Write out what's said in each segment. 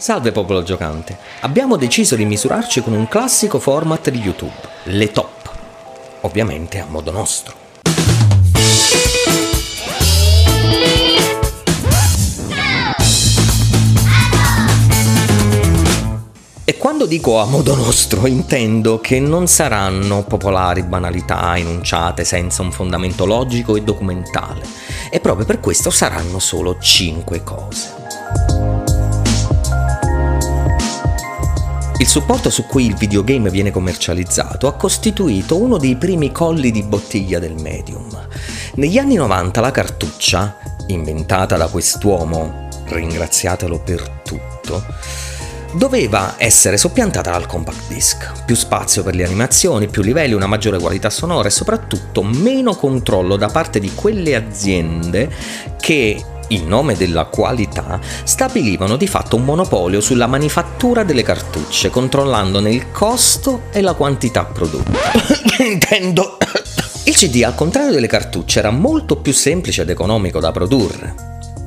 Salve popolo giocante, abbiamo deciso di misurarci con un classico format di YouTube, le top, ovviamente a modo nostro. E quando dico a modo nostro intendo che non saranno popolari banalità enunciate senza un fondamento logico e documentale, e proprio per questo saranno solo 5 cose. Il supporto su cui il videogame viene commercializzato ha costituito uno dei primi colli di bottiglia del medium. Negli anni 90 la cartuccia, inventata da quest'uomo, ringraziatelo per tutto, doveva essere soppiantata dal compact disc. Più spazio per le animazioni, più livelli, una maggiore qualità sonora e soprattutto meno controllo da parte di quelle aziende che in nome della qualità, stabilivano di fatto un monopolio sulla manifattura delle cartucce, controllandone il costo e la quantità prodotta. Intendo. Il CD, al contrario delle cartucce, era molto più semplice ed economico da produrre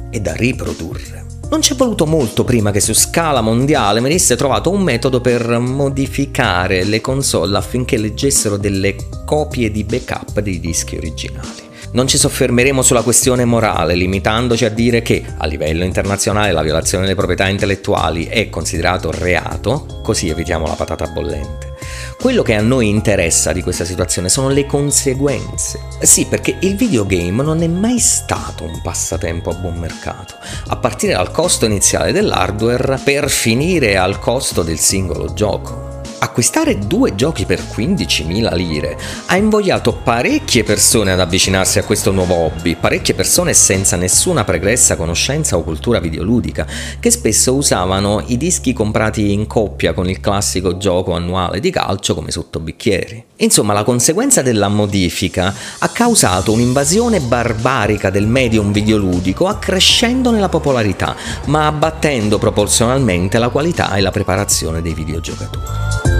e da riprodurre. Non ci è voluto molto prima che su scala mondiale venisse trovato un metodo per modificare le console affinché leggessero delle copie di backup dei dischi originali. Non ci soffermeremo sulla questione morale, limitandoci a dire che a livello internazionale la violazione delle proprietà intellettuali è considerato reato, così evitiamo la patata bollente. Quello che a noi interessa di questa situazione sono le conseguenze. Sì, perché il videogame non è mai stato un passatempo a buon mercato, a partire dal costo iniziale dell'hardware per finire al costo del singolo gioco. Acquistare due giochi per 15.000 lire ha invogliato parecchie persone ad avvicinarsi a questo nuovo hobby, parecchie persone senza nessuna pregressa conoscenza o cultura videoludica, che spesso usavano i dischi comprati in coppia con il classico gioco annuale di calcio come sottobicchieri. Insomma, la conseguenza della modifica ha causato un'invasione barbarica del medium videoludico accrescendone la popolarità, ma abbattendo proporzionalmente la qualità e la preparazione dei videogiocatori.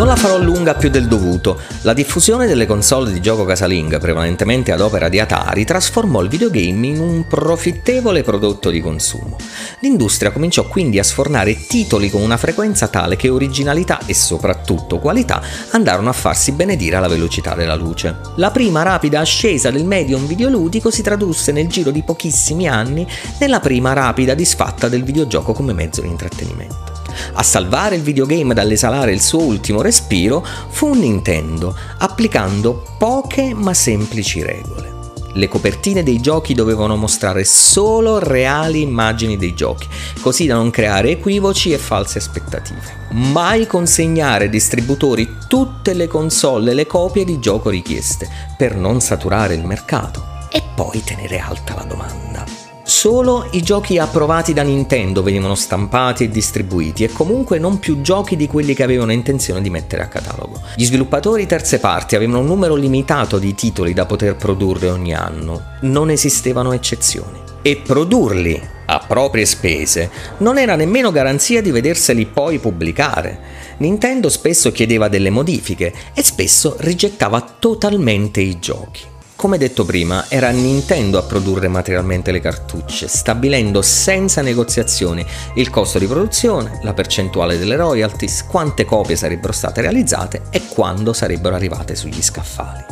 Non la farò lunga più del dovuto. La diffusione delle console di gioco casalinga, prevalentemente ad opera di Atari, trasformò il videogame in un profittevole prodotto di consumo. L'industria cominciò quindi a sfornare titoli con una frequenza tale che originalità e soprattutto qualità andarono a farsi benedire alla velocità della luce. La prima rapida ascesa del medium videoludico si tradusse nel giro di pochissimi anni nella prima rapida disfatta del videogioco come mezzo di intrattenimento. A salvare il videogame dall'esalare il suo ultimo respiro fu Nintendo, applicando poche ma semplici regole. Le copertine dei giochi dovevano mostrare solo reali immagini dei giochi, così da non creare equivoci e false aspettative. Mai consegnare ai distributori tutte le console e le copie di gioco richieste, per non saturare il mercato. E poi tenere alta la domanda. Solo i giochi approvati da Nintendo venivano stampati e distribuiti e comunque non più giochi di quelli che avevano intenzione di mettere a catalogo. Gli sviluppatori terze parti avevano un numero limitato di titoli da poter produrre ogni anno, non esistevano eccezioni. E produrli a proprie spese non era nemmeno garanzia di vederseli poi pubblicare. Nintendo spesso chiedeva delle modifiche e spesso rigettava totalmente i giochi. Come detto prima, era Nintendo a produrre materialmente le cartucce, stabilendo senza negoziazioni il costo di produzione, la percentuale delle royalties, quante copie sarebbero state realizzate e quando sarebbero arrivate sugli scaffali.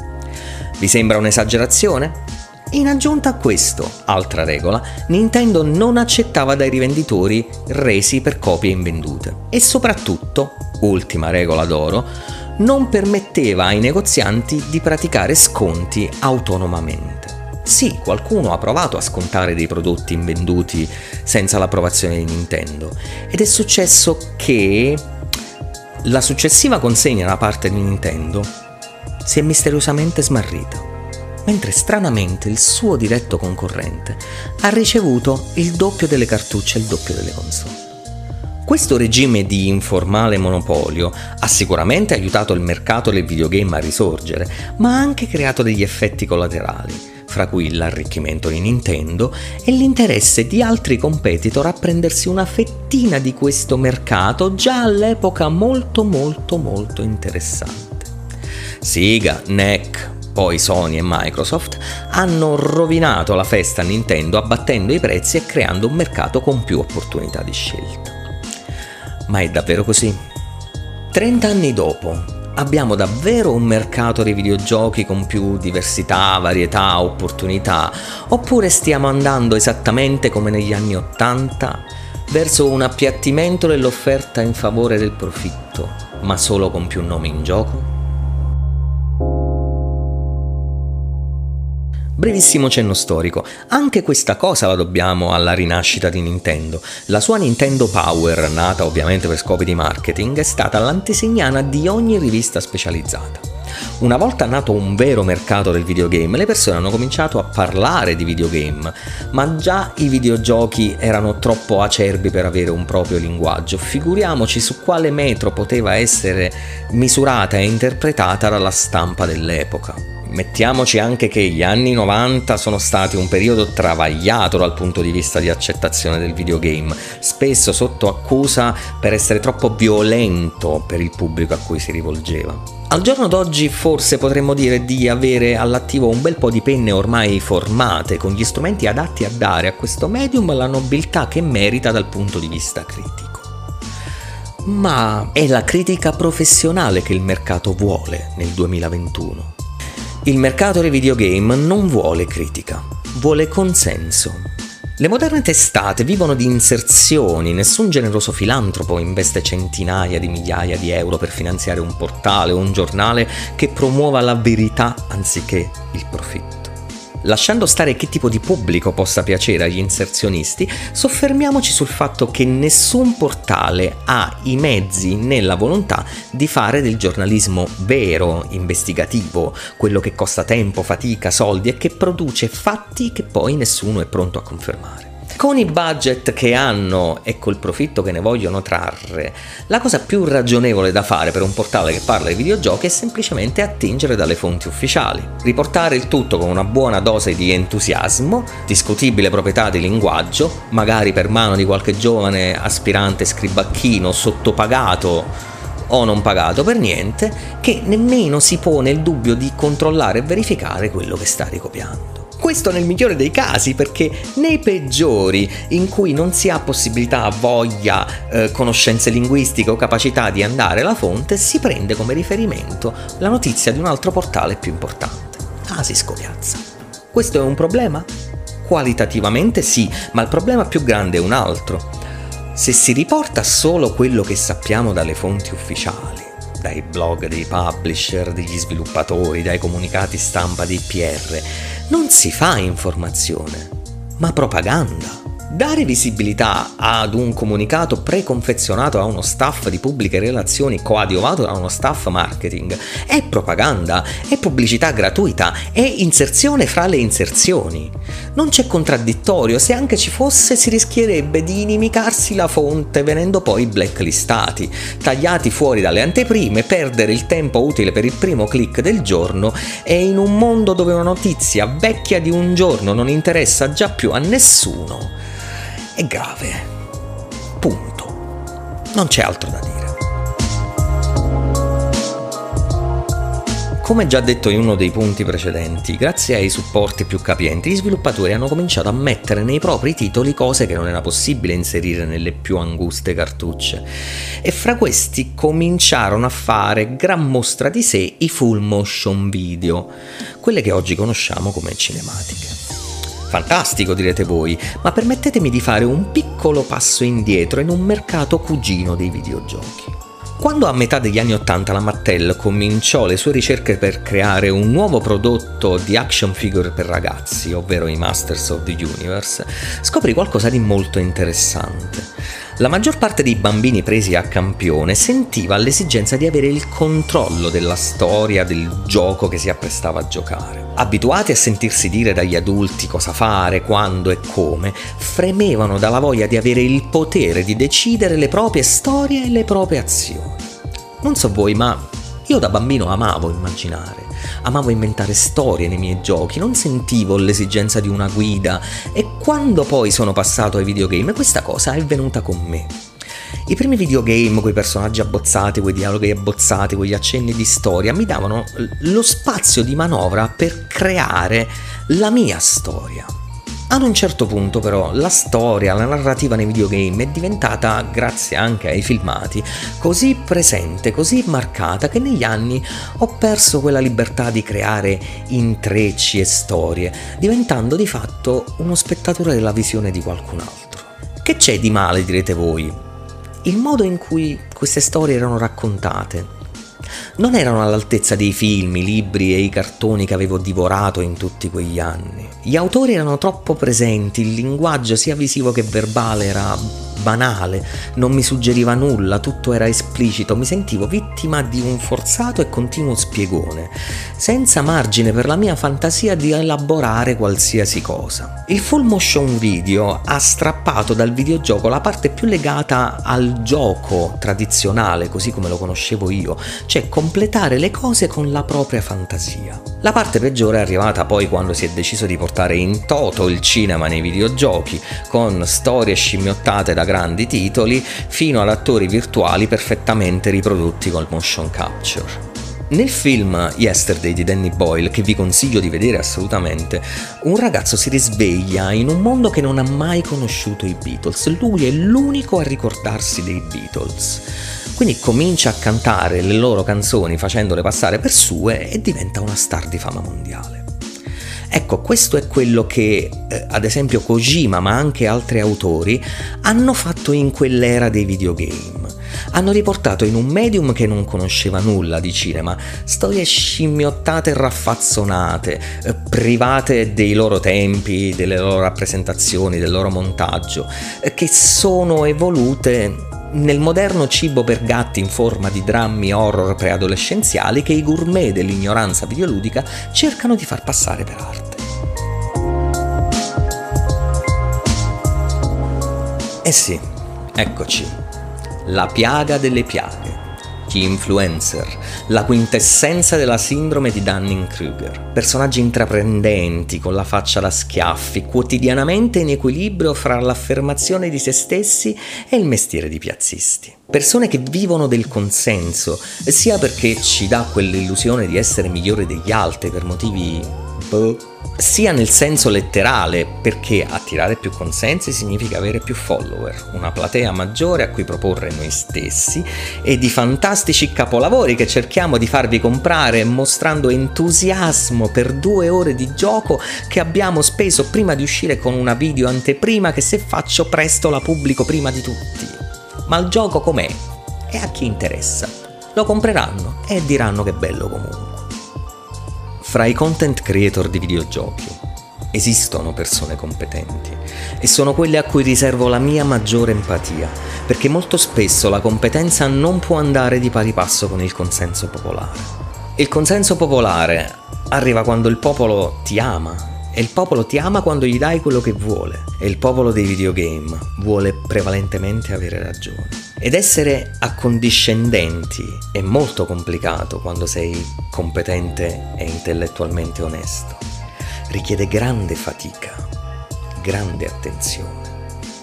Vi sembra un'esagerazione? In aggiunta a questo, altra regola, Nintendo non accettava dai rivenditori resi per copie invendute. E soprattutto, ultima regola d'oro, non permetteva ai negozianti di praticare sconti autonomamente. Sì, qualcuno ha provato a scontare dei prodotti invenduti senza l'approvazione di Nintendo ed è successo che la successiva consegna da parte di Nintendo si è misteriosamente smarrita, mentre stranamente il suo diretto concorrente ha ricevuto il doppio delle cartucce e il doppio delle console. Questo regime di informale monopolio ha sicuramente aiutato il mercato del videogame a risorgere, ma ha anche creato degli effetti collaterali, fra cui l'arricchimento di Nintendo e l'interesse di altri competitor a prendersi una fettina di questo mercato già all'epoca molto molto molto interessante. Sega, NEC, poi Sony e Microsoft, hanno rovinato la festa a Nintendo abbattendo i prezzi e creando un mercato con più opportunità di scelta. Ma è davvero così? 30 anni dopo, abbiamo davvero un mercato dei videogiochi con più diversità, varietà, opportunità? Oppure stiamo andando esattamente come negli anni 80 verso un appiattimento dell'offerta in favore del profitto, ma solo con più nomi in gioco? Brevissimo cenno storico, anche questa cosa la dobbiamo alla rinascita di Nintendo. La sua Nintendo Power, nata ovviamente per scopi di marketing, è stata l'antesignana di ogni rivista specializzata. Una volta nato un vero mercato del videogame, le persone hanno cominciato a parlare di videogame, ma già i videogiochi erano troppo acerbi per avere un proprio linguaggio. Figuriamoci su quale metro poteva essere misurata e interpretata dalla stampa dell'epoca. Mettiamoci anche che gli anni 90 sono stati un periodo travagliato dal punto di vista di accettazione del videogame, spesso sotto accusa per essere troppo violento per il pubblico a cui si rivolgeva. Al giorno d'oggi forse potremmo dire di avere all'attivo un bel po' di penne ormai formate, con gli strumenti adatti a dare a questo medium la nobiltà che merita dal punto di vista critico. Ma è la critica professionale che il mercato vuole nel 2021. Il mercato dei videogame non vuole critica, vuole consenso. Le moderne testate vivono di inserzioni, nessun generoso filantropo investe centinaia di migliaia di euro per finanziare un portale o un giornale che promuova la verità anziché il profitto. Lasciando stare che tipo di pubblico possa piacere agli inserzionisti, soffermiamoci sul fatto che nessun portale ha i mezzi né la volontà di fare del giornalismo vero, investigativo, quello che costa tempo, fatica, soldi e che produce fatti che poi nessuno è pronto a confermare con i budget che hanno e col profitto che ne vogliono trarre, la cosa più ragionevole da fare per un portale che parla di videogiochi è semplicemente attingere dalle fonti ufficiali, riportare il tutto con una buona dose di entusiasmo, discutibile proprietà di linguaggio, magari per mano di qualche giovane aspirante scribacchino sottopagato o non pagato per niente, che nemmeno si pone il dubbio di controllare e verificare quello che sta ricopiando. Questo nel migliore dei casi, perché nei peggiori, in cui non si ha possibilità, voglia, eh, conoscenze linguistiche o capacità di andare alla fonte, si prende come riferimento la notizia di un altro portale più importante. Ah, si scopiazza. Questo è un problema? Qualitativamente sì, ma il problema più grande è un altro. Se si riporta solo quello che sappiamo dalle fonti ufficiali, dai blog dei publisher, degli sviluppatori, dai comunicati stampa dei PR, non si fa informazione, ma propaganda. Dare visibilità ad un comunicato preconfezionato a uno staff di pubbliche relazioni coadiuvato da uno staff marketing è propaganda, è pubblicità gratuita, è inserzione fra le inserzioni. Non c'è contraddittorio, se anche ci fosse si rischierebbe di inimicarsi la fonte venendo poi blacklistati, tagliati fuori dalle anteprime, perdere il tempo utile per il primo click del giorno e in un mondo dove una notizia vecchia di un giorno non interessa già più a nessuno è grave. Punto. Non c'è altro da dire. Come già detto in uno dei punti precedenti, grazie ai supporti più capienti, gli sviluppatori hanno cominciato a mettere nei propri titoli cose che non era possibile inserire nelle più anguste cartucce. E fra questi cominciarono a fare gran mostra di sé i full motion video, quelle che oggi conosciamo come cinematiche. Fantastico, direte voi, ma permettetemi di fare un piccolo passo indietro in un mercato cugino dei videogiochi. Quando a metà degli anni 80 la Mattel cominciò le sue ricerche per creare un nuovo prodotto di action figure per ragazzi, ovvero i Masters of the Universe, scoprì qualcosa di molto interessante. La maggior parte dei bambini presi a campione sentiva l'esigenza di avere il controllo della storia del gioco che si apprestava a giocare. Abituati a sentirsi dire dagli adulti cosa fare, quando e come, fremevano dalla voglia di avere il potere di decidere le proprie storie e le proprie azioni. Non so voi, ma io da bambino amavo immaginare, amavo inventare storie nei miei giochi, non sentivo l'esigenza di una guida e quando poi sono passato ai videogame questa cosa è venuta con me. I primi videogame, quei personaggi abbozzati, quei dialoghi abbozzati, quegli accenni di storia, mi davano lo spazio di manovra per creare la mia storia. Ad un certo punto però la storia, la narrativa nei videogame è diventata, grazie anche ai filmati, così presente, così marcata che negli anni ho perso quella libertà di creare intrecci e storie, diventando di fatto uno spettatore della visione di qualcun altro. Che c'è di male, direte voi? Il modo in cui queste storie erano raccontate, non erano all'altezza dei film, i libri e i cartoni che avevo divorato in tutti quegli anni. Gli autori erano troppo presenti, il linguaggio sia visivo che verbale era banale, non mi suggeriva nulla, tutto era esplicito, mi sentivo vittima di un forzato e continuo spiegone, senza margine per la mia fantasia di elaborare qualsiasi cosa. Il full motion video ha strappato dal videogioco la parte più legata al gioco tradizionale, così come lo conoscevo io, cioè completare le cose con la propria fantasia. La parte peggiore è arrivata poi quando si è deciso di portare in toto il cinema nei videogiochi, con storie scimmiottate da grandi titoli fino ad attori virtuali perfettamente riprodotti col motion capture. Nel film Yesterday di Danny Boyle, che vi consiglio di vedere assolutamente, un ragazzo si risveglia in un mondo che non ha mai conosciuto i Beatles. Lui è l'unico a ricordarsi dei Beatles. Quindi comincia a cantare le loro canzoni facendole passare per sue e diventa una star di fama mondiale. Ecco, questo è quello che eh, ad esempio Kojima, ma anche altri autori, hanno fatto in quell'era dei videogame. Hanno riportato in un medium che non conosceva nulla di cinema storie scimmiottate e raffazzonate, eh, private dei loro tempi, delle loro rappresentazioni, del loro montaggio, eh, che sono evolute nel moderno cibo per gatti in forma di drammi horror preadolescenziali che i gourmet dell'ignoranza videoludica cercano di far passare per arte. Eh sì, eccoci, la piaga delle piaghe gli influencer, la quintessenza della sindrome di Dunning-Kruger. Personaggi intraprendenti, con la faccia da schiaffi, quotidianamente in equilibrio fra l'affermazione di se stessi e il mestiere di piazzisti. Persone che vivono del consenso, sia perché ci dà quell'illusione di essere migliore degli altri per motivi boh, sia nel senso letterale, perché attirare più consensi significa avere più follower, una platea maggiore a cui proporre noi stessi e di fantastici capolavori che cerchiamo di farvi comprare mostrando entusiasmo per due ore di gioco che abbiamo speso prima di uscire con una video anteprima che se faccio presto la pubblico prima di tutti. Ma il gioco com'è? E a chi interessa? Lo compreranno e diranno che bello comunque. Fra i content creator di videogiochi esistono persone competenti e sono quelle a cui riservo la mia maggiore empatia, perché molto spesso la competenza non può andare di pari passo con il consenso popolare. Il consenso popolare arriva quando il popolo ti ama e il popolo ti ama quando gli dai quello che vuole. E il popolo dei videogame vuole prevalentemente avere ragione. Ed essere accondiscendenti è molto complicato quando sei competente e intellettualmente onesto. Richiede grande fatica, grande attenzione.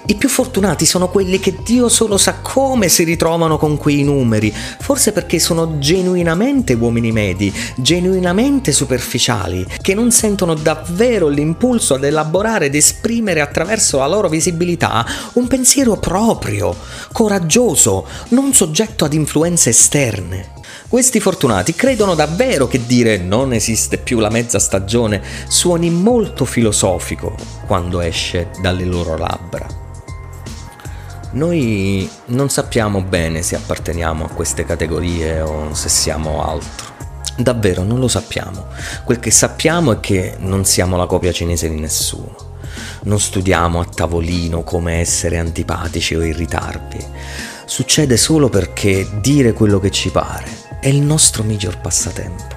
I più fortunati sono quelli che Dio solo sa come si ritrovano con quei numeri, forse perché sono genuinamente uomini medi, genuinamente superficiali, che non sentono davvero l'impulso ad elaborare ed esprimere attraverso la loro visibilità un pensiero proprio, coraggioso, non soggetto ad influenze esterne. Questi fortunati credono davvero che dire non esiste più la mezza stagione suoni molto filosofico quando esce dalle loro labbra. Noi non sappiamo bene se apparteniamo a queste categorie o se siamo altro. Davvero non lo sappiamo. Quel che sappiamo è che non siamo la copia cinese di nessuno. Non studiamo a tavolino come essere antipatici o irritarvi. Succede solo perché dire quello che ci pare è il nostro miglior passatempo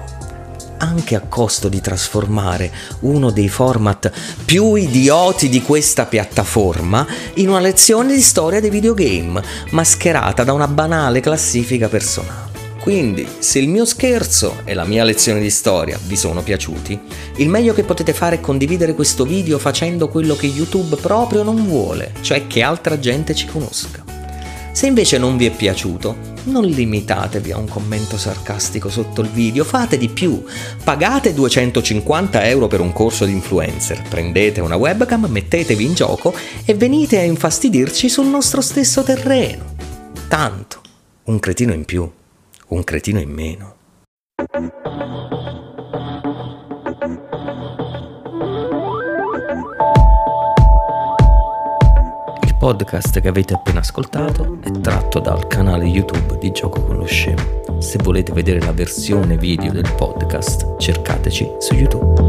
anche a costo di trasformare uno dei format più idioti di questa piattaforma in una lezione di storia dei videogame, mascherata da una banale classifica personale. Quindi, se il mio scherzo e la mia lezione di storia vi sono piaciuti, il meglio che potete fare è condividere questo video facendo quello che YouTube proprio non vuole, cioè che altra gente ci conosca. Se invece non vi è piaciuto, non limitatevi a un commento sarcastico sotto il video, fate di più. Pagate 250 euro per un corso di influencer, prendete una webcam, mettetevi in gioco e venite a infastidirci sul nostro stesso terreno. Tanto, un cretino in più, un cretino in meno. Podcast che avete appena ascoltato è tratto dal canale YouTube di Gioco con lo Scemo. Se volete vedere la versione video del podcast, cercateci su YouTube.